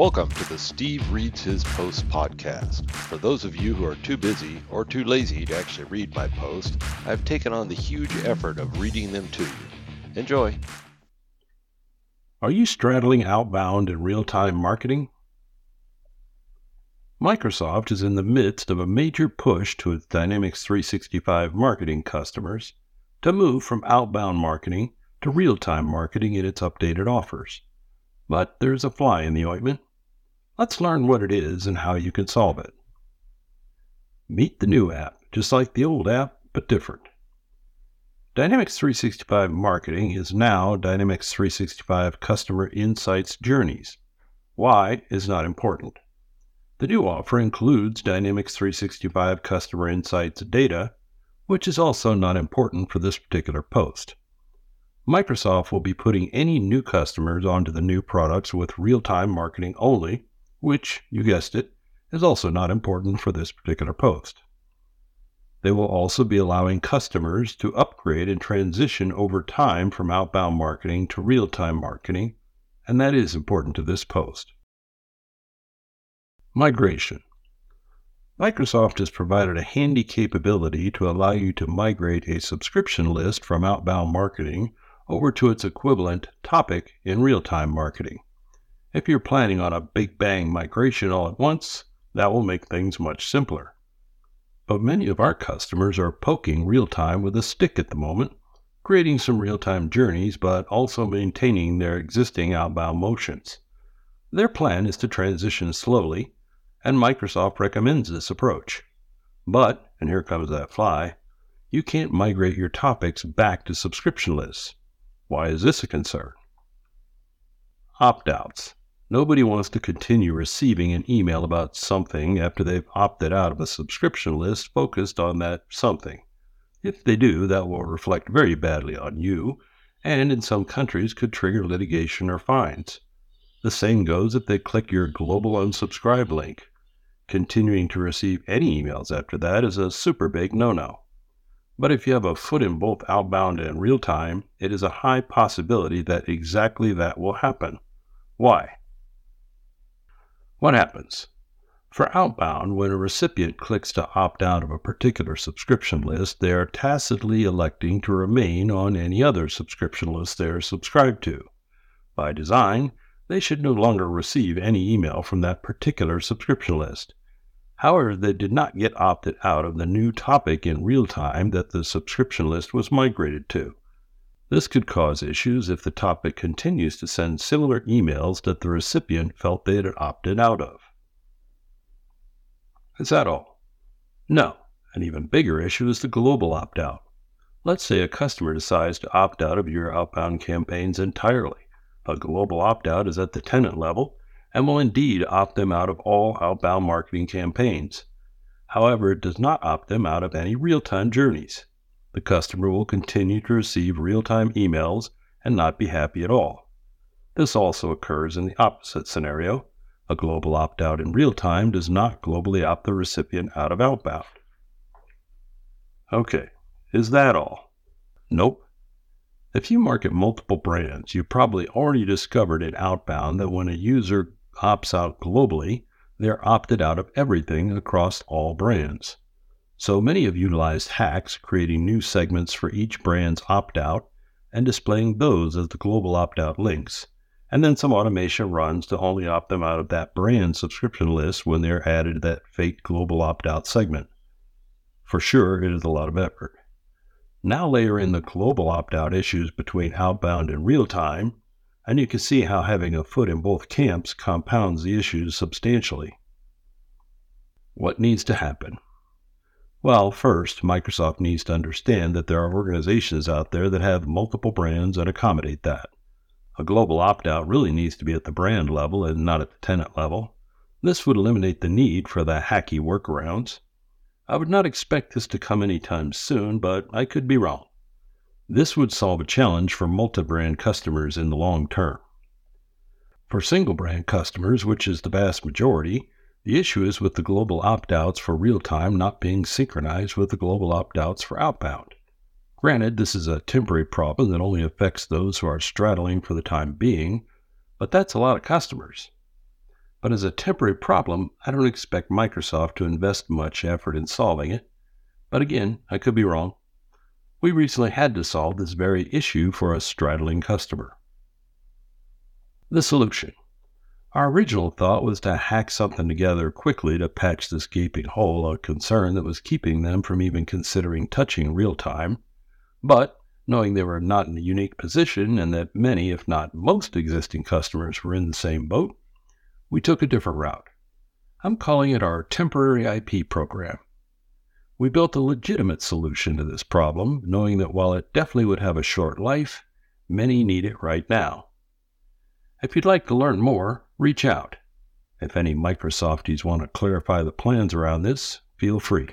Welcome to the Steve Reads His Post podcast. For those of you who are too busy or too lazy to actually read my post, I've taken on the huge effort of reading them to you. Enjoy. Are you straddling outbound and real time marketing? Microsoft is in the midst of a major push to its Dynamics 365 marketing customers to move from outbound marketing to real time marketing in its updated offers. But there's a fly in the ointment. Let's learn what it is and how you can solve it. Meet the new app, just like the old app, but different. Dynamics 365 Marketing is now Dynamics 365 Customer Insights Journeys. Why is not important. The new offer includes Dynamics 365 Customer Insights data, which is also not important for this particular post. Microsoft will be putting any new customers onto the new products with real time marketing only which, you guessed it, is also not important for this particular post. They will also be allowing customers to upgrade and transition over time from outbound marketing to real time marketing, and that is important to this post. Migration Microsoft has provided a handy capability to allow you to migrate a subscription list from outbound marketing over to its equivalent topic in real time marketing. If you're planning on a big bang migration all at once, that will make things much simpler. But many of our customers are poking real time with a stick at the moment, creating some real time journeys, but also maintaining their existing outbound motions. Their plan is to transition slowly, and Microsoft recommends this approach. But, and here comes that fly, you can't migrate your topics back to subscription lists. Why is this a concern? Opt outs. Nobody wants to continue receiving an email about something after they've opted out of a subscription list focused on that something. If they do, that will reflect very badly on you, and in some countries could trigger litigation or fines. The same goes if they click your global unsubscribe link. Continuing to receive any emails after that is a super big no no. But if you have a foot in both outbound and real time, it is a high possibility that exactly that will happen. Why? What happens? For outbound, when a recipient clicks to opt out of a particular subscription list, they are tacitly electing to remain on any other subscription list they are subscribed to. By design, they should no longer receive any email from that particular subscription list. However, they did not get opted out of the new topic in real time that the subscription list was migrated to. This could cause issues if the topic continues to send similar emails that the recipient felt they had opted out of. Is that all? No. An even bigger issue is the global opt out. Let's say a customer decides to opt out of your outbound campaigns entirely. A global opt out is at the tenant level and will indeed opt them out of all outbound marketing campaigns. However, it does not opt them out of any real time journeys the customer will continue to receive real time emails and not be happy at all. This also occurs in the opposite scenario. A global opt out in real time does not globally opt the recipient out of outbound. Okay, is that all? Nope. If you market multiple brands, you probably already discovered in outbound that when a user opts out globally, they're opted out of everything across all brands. So many have utilized hacks, creating new segments for each brand's opt out and displaying those as the global opt out links. And then some automation runs to only opt them out of that brand subscription list when they're added to that fake global opt out segment. For sure, it is a lot of effort. Now layer in the global opt out issues between outbound and real time, and you can see how having a foot in both camps compounds the issues substantially. What needs to happen? Well, first, Microsoft needs to understand that there are organizations out there that have multiple brands and accommodate that. A global opt out really needs to be at the brand level and not at the tenant level. This would eliminate the need for the hacky workarounds. I would not expect this to come anytime soon, but I could be wrong. This would solve a challenge for multi brand customers in the long term. For single brand customers, which is the vast majority, the issue is with the global opt outs for real time not being synchronized with the global opt outs for outbound. Granted, this is a temporary problem that only affects those who are straddling for the time being, but that's a lot of customers. but as a temporary problem, I don't expect Microsoft to invest much effort in solving it. But again, I could be wrong. We recently had to solve this very issue for a straddling customer. The solution. Our original thought was to hack something together quickly to patch this gaping hole, a concern that was keeping them from even considering touching real time. But, knowing they were not in a unique position and that many, if not most, existing customers were in the same boat, we took a different route. I'm calling it our temporary IP program. We built a legitimate solution to this problem, knowing that while it definitely would have a short life, many need it right now. If you'd like to learn more, reach out. If any Microsofties want to clarify the plans around this, feel free.